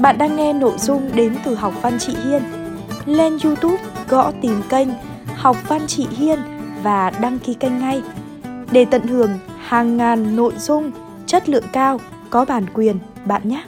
Bạn đang nghe nội dung đến từ Học Văn Chị Hiên. Lên YouTube, gõ tìm kênh Học Văn Chị Hiên và đăng ký kênh ngay để tận hưởng hàng ngàn nội dung, chất lượng cao, có bản quyền, bạn nhé.